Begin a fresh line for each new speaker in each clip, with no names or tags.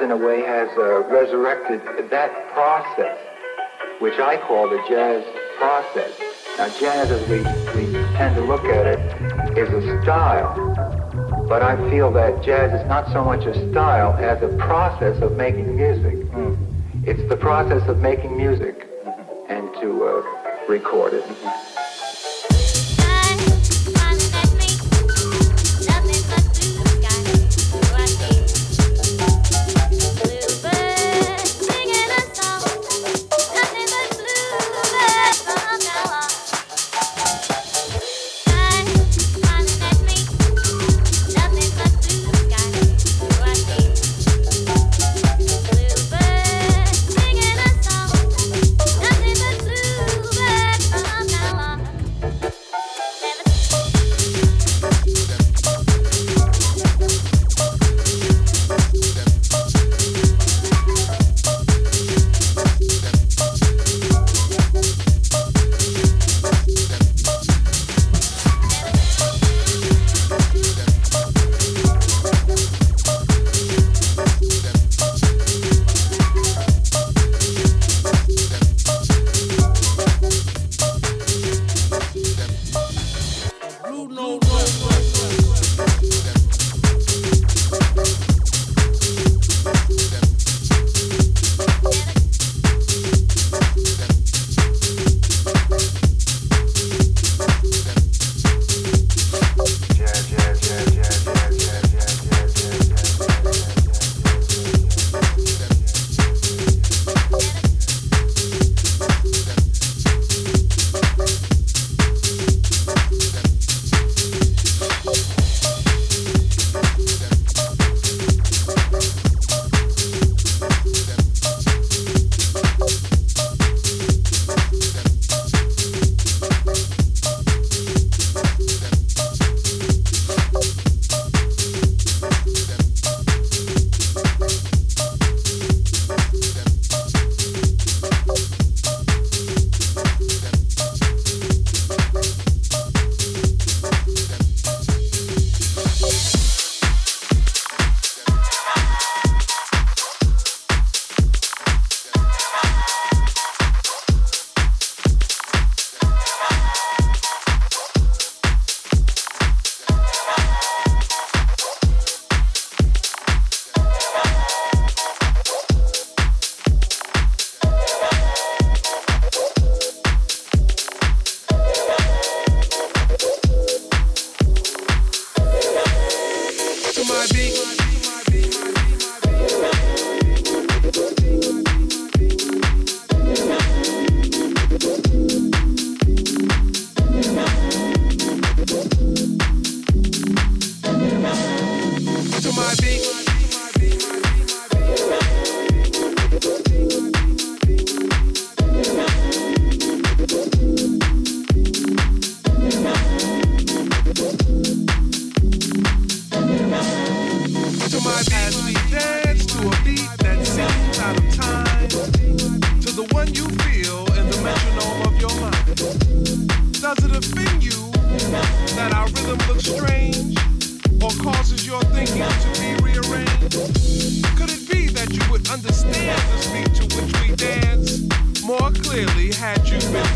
in a way, has
uh, resurrected that process, which I call the jazz process. Now, jazz, as we, we tend to look at it, is a style. But I feel that jazz is not so much a style as a process of making music. Mm. It's the process of making music mm-hmm. and to uh, record it. Mm-hmm.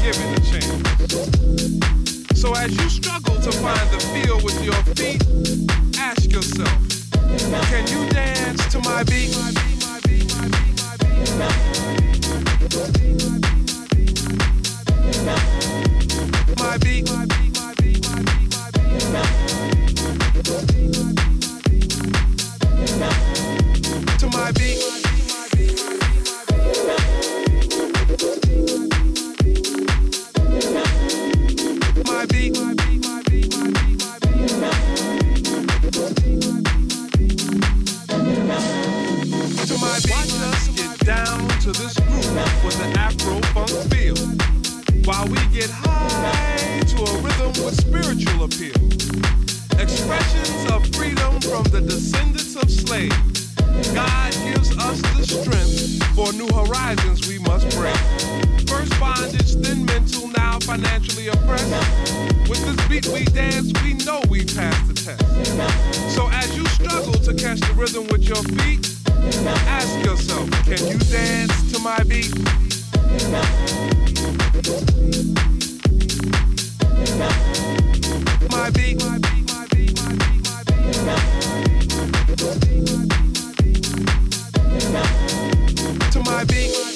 given a chance. So as
you struggle to find the feel with your feet,
ask yourself, can you dance to my beat? My beat. To my beat.
to this groove with an Afro funk feel. While we get high to a rhythm with spiritual appeal. Expressions of freedom from the descendants of slaves. God gives us the strength for new horizons we must break. First bondage, then mental, now financially oppressed. With this beat we dance, we know we passed the test. So as you struggle to catch the rhythm with your feet, Ask yourself, can you dance to my beat? My beat, my beat, my beat, my beat, my beat. To my beat.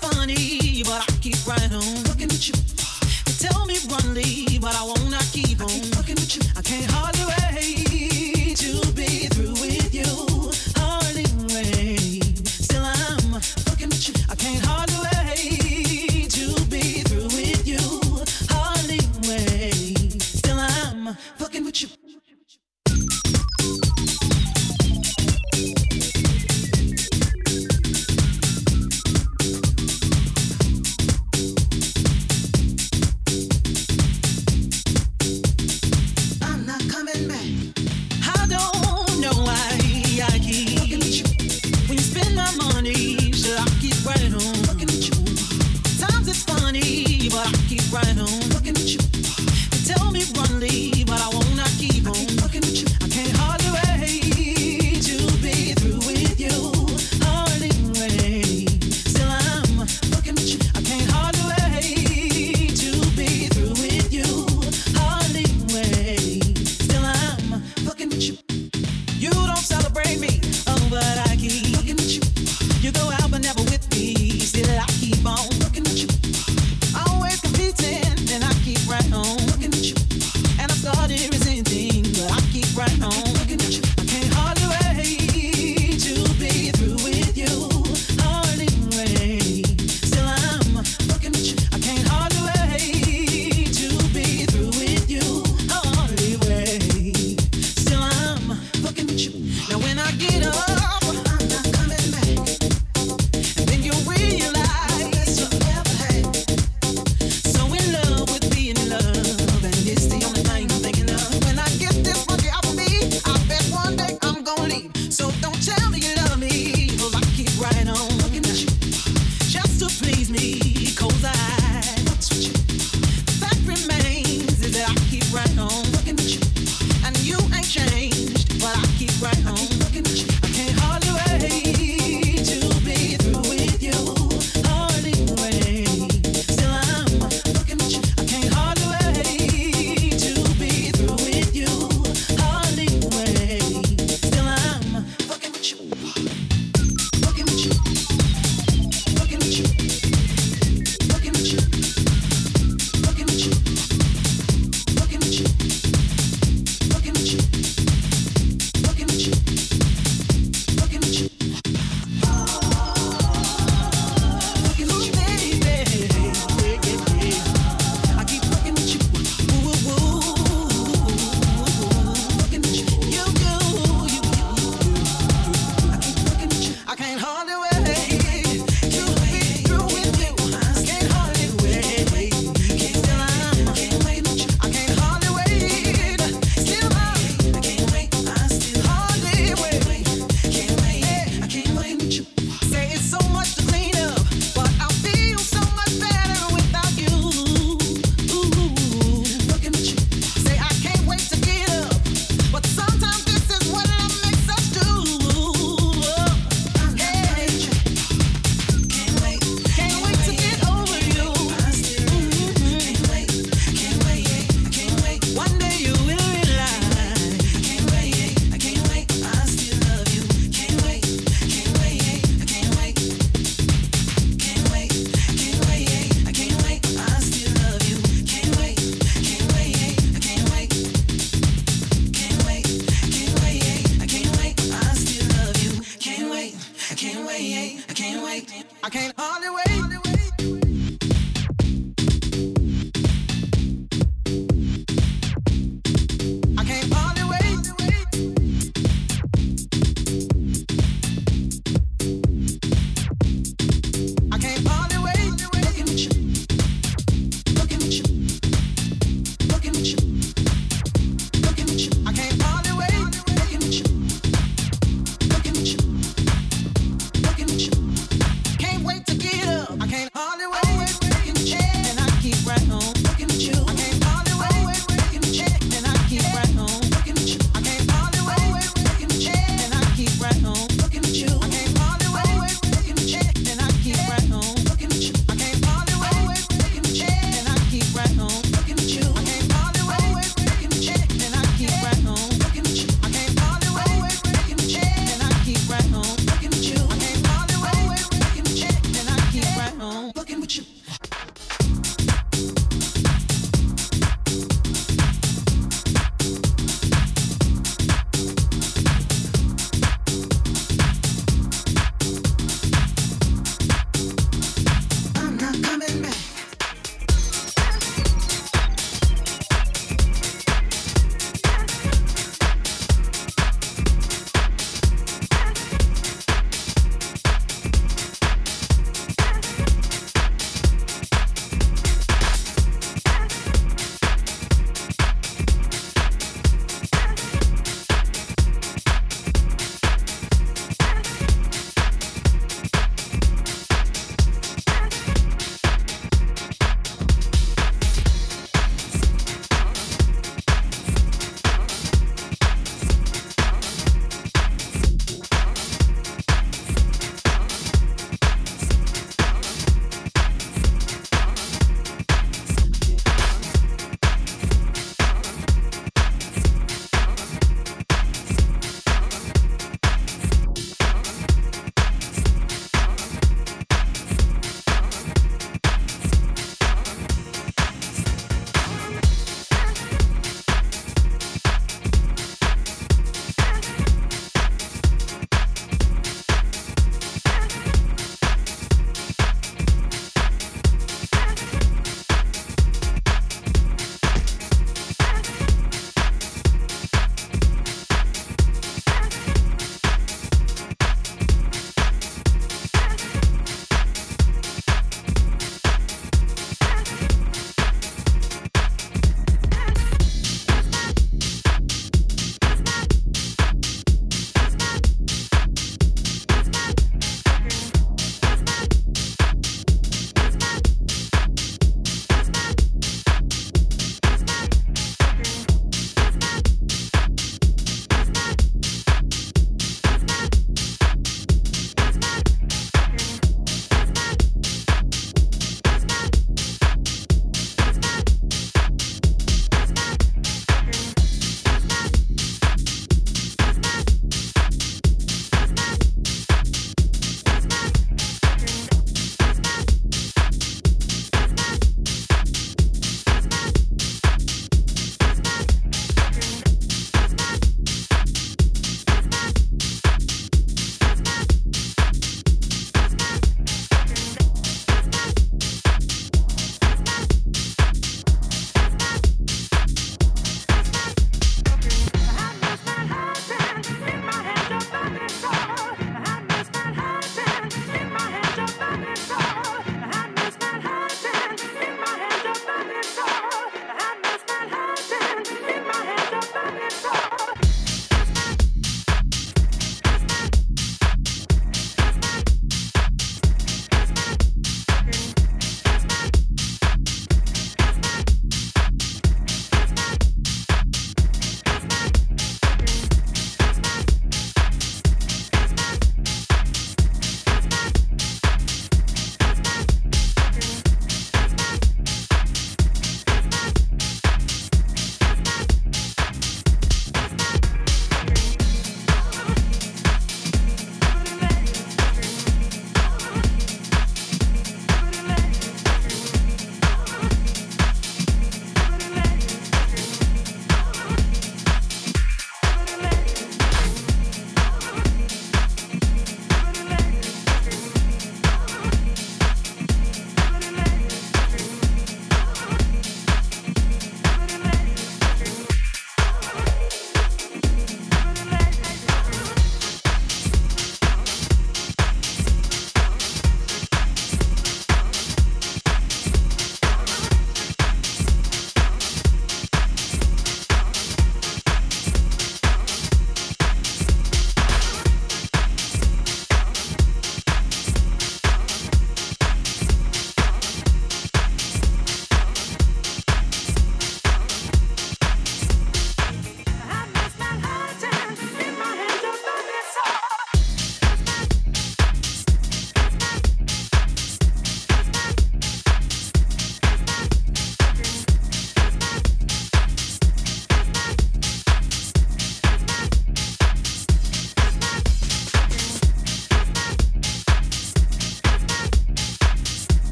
funny, but I keep right on looking at you. They tell me run, leave, but I won't. Keep on looking at you. I can't hardly wait.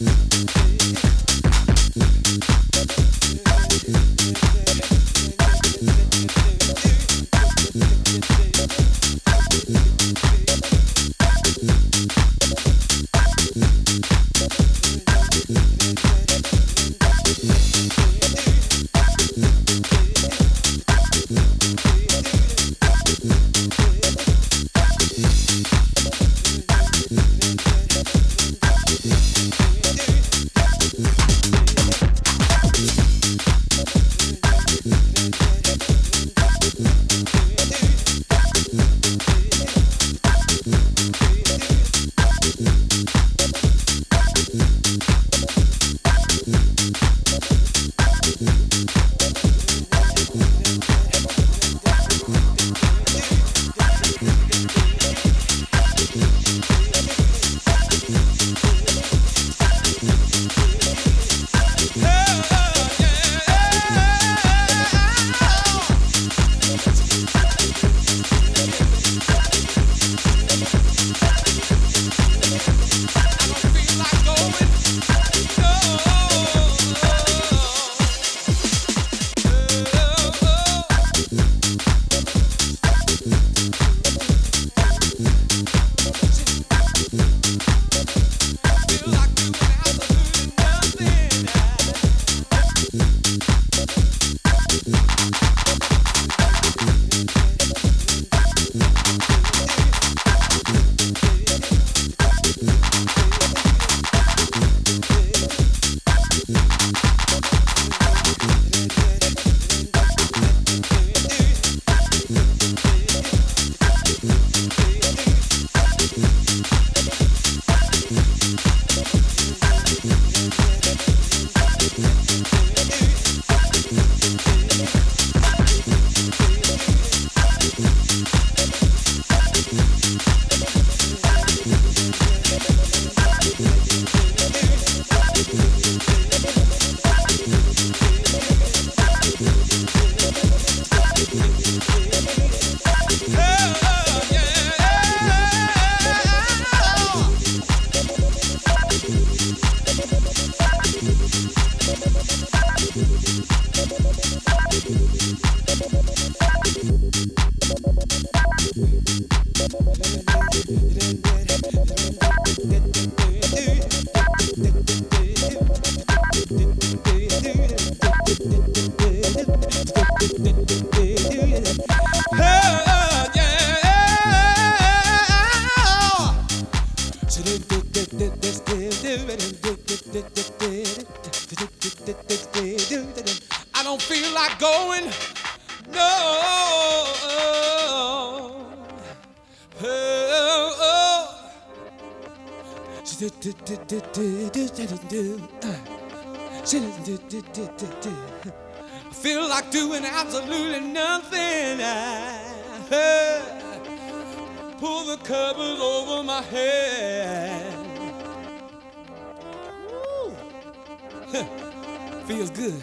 Yeah. doing absolutely nothing. I pull the covers over my head. Woo. Feels good.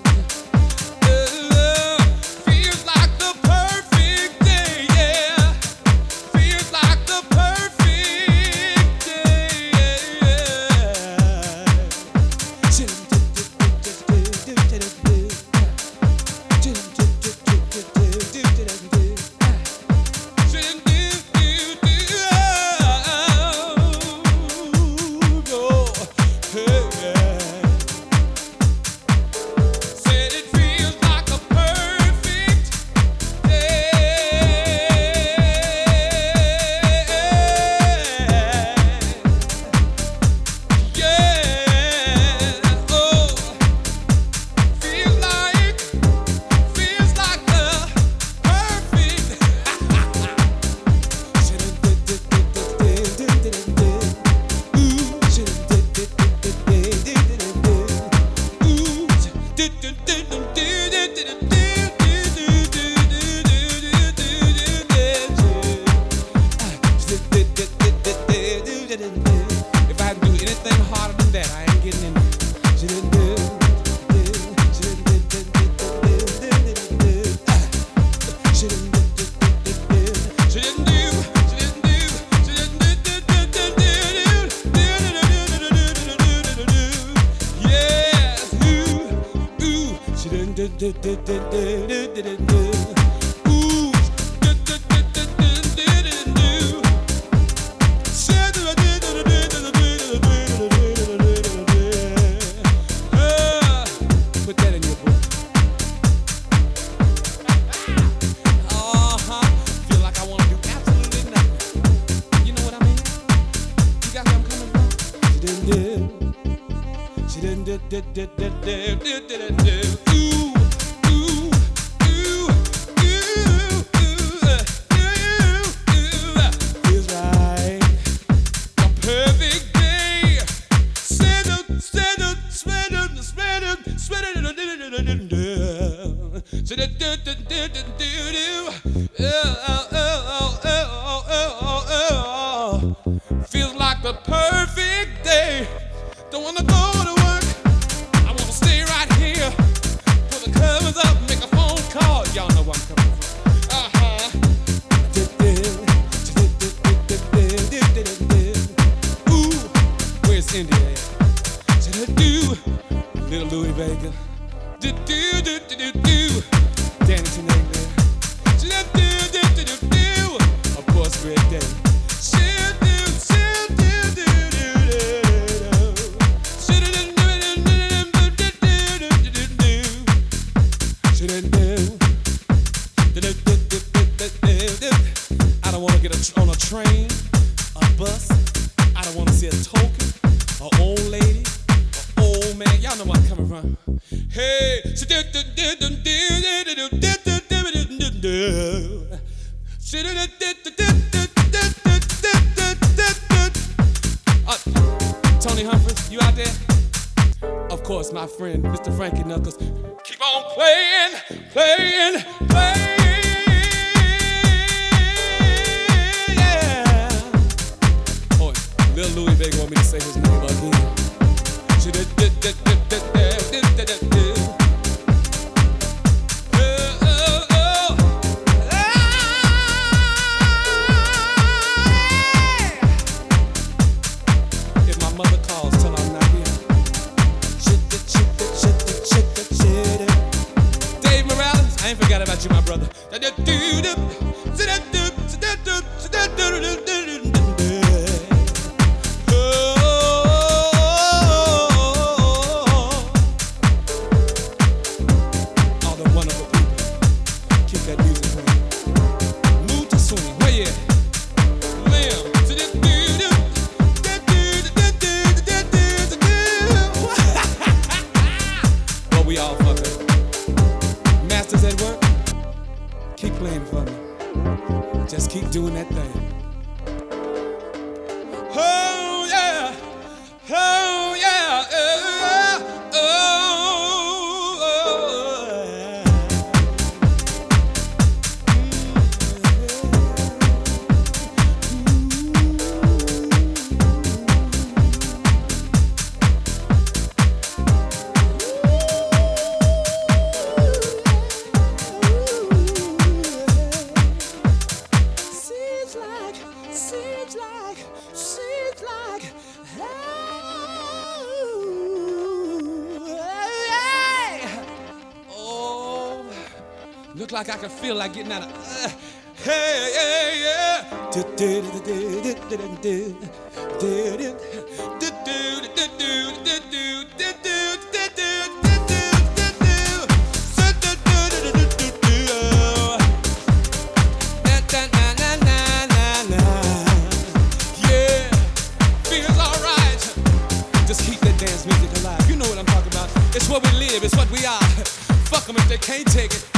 da-doo-doo-doo-doo-doo-doo. Well, we all fucking. Masters at work. Keep playing for me. Just keep doing that thing. like I can feel like getting out of. Uh, hey, yeah, yeah. Just keep that dance music alive. You know what I'm talking about. It's what we live, it's what we are. Fuck them if they can't take it.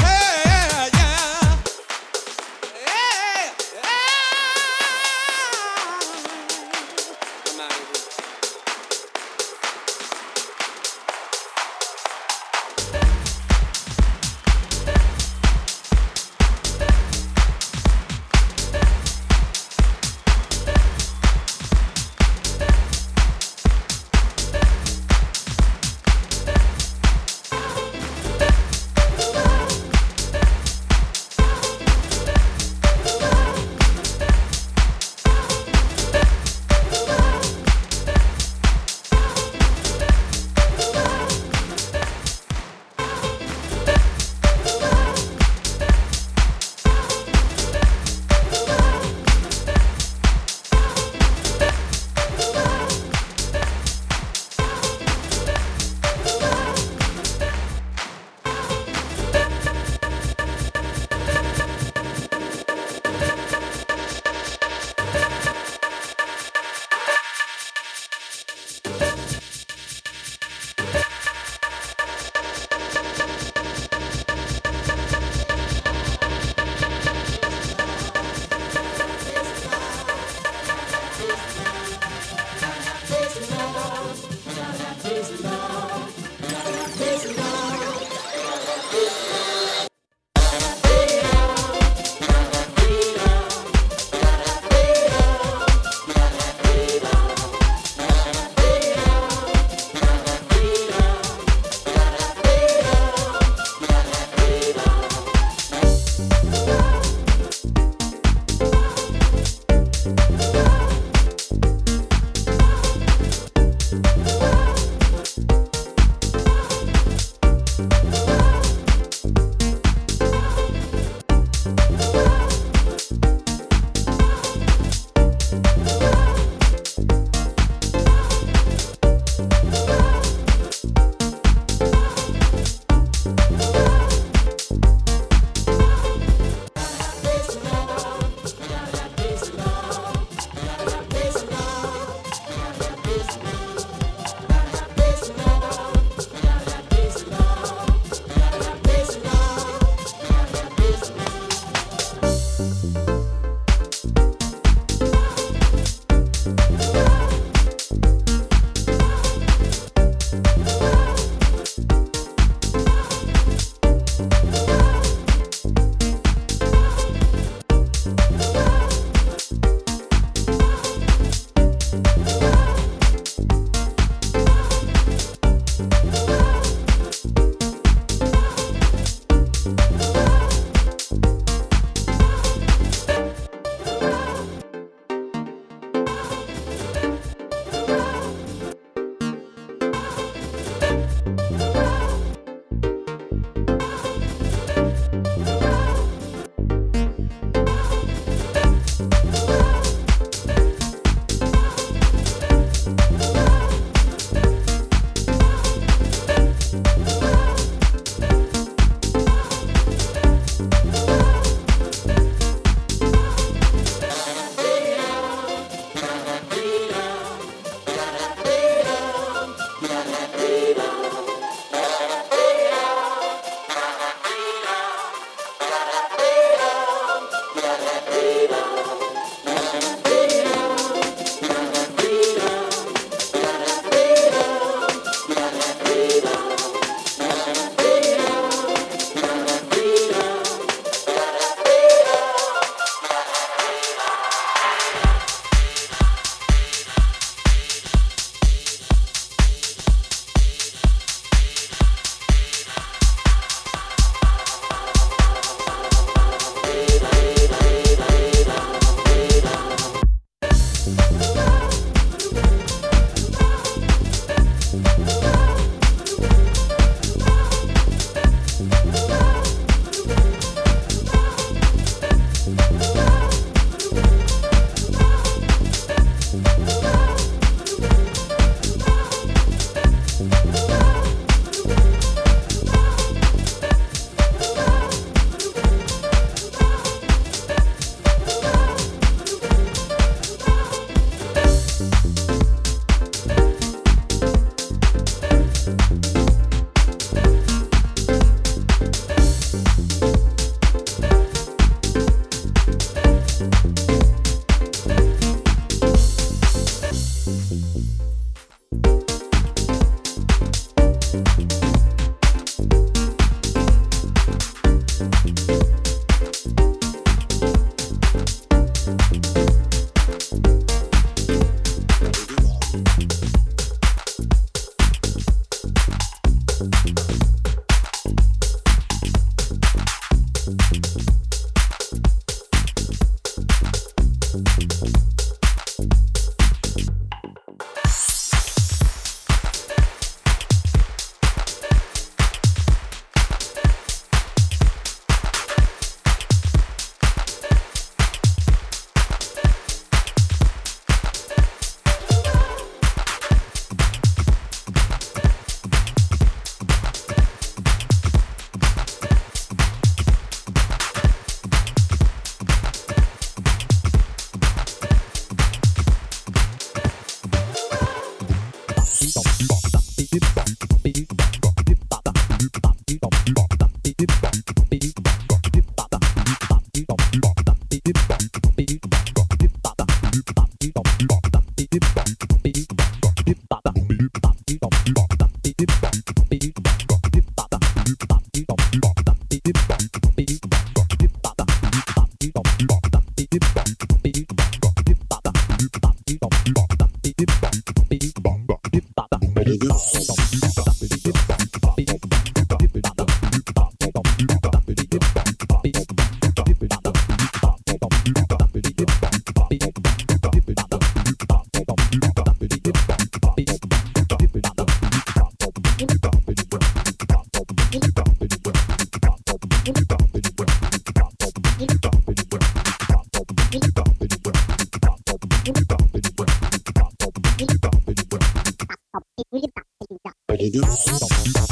Thank you.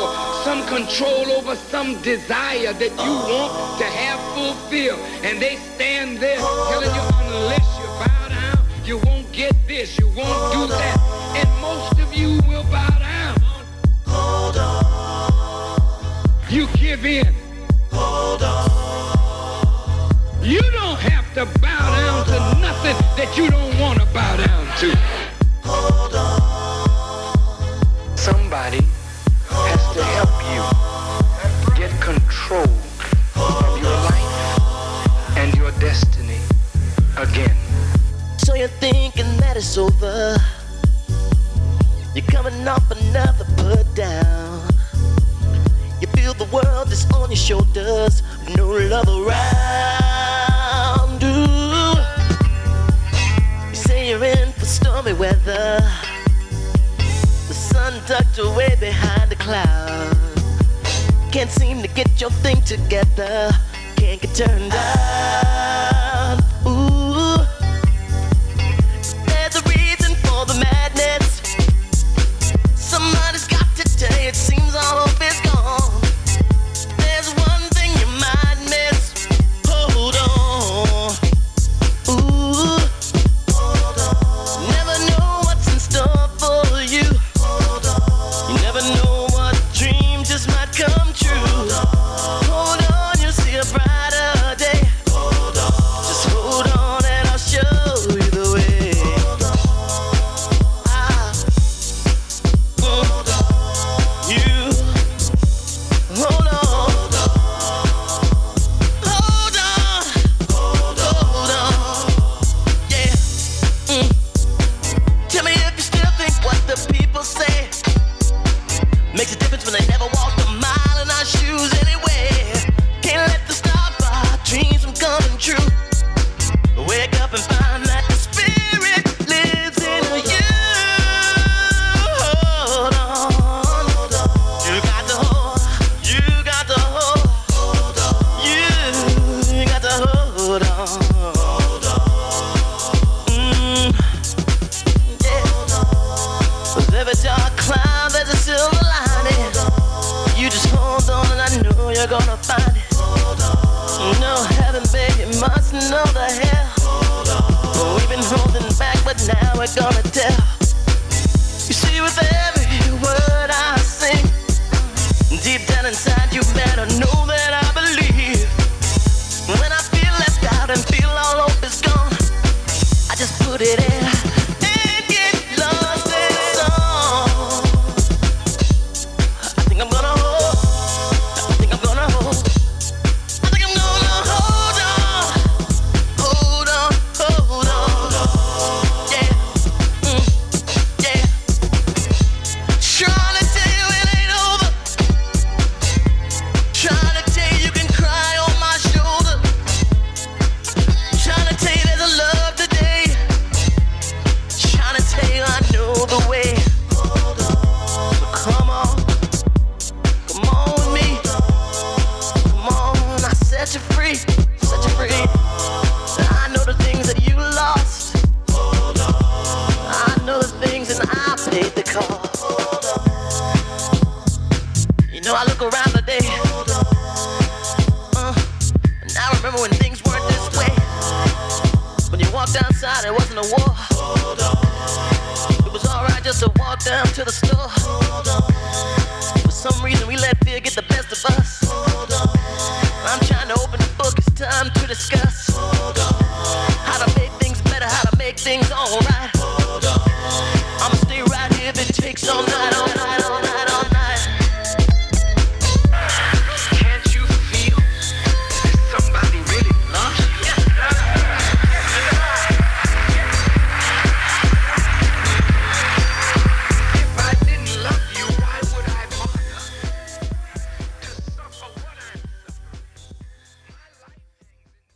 or some control over some desire that you want to have fulfilled. And they stand there telling you.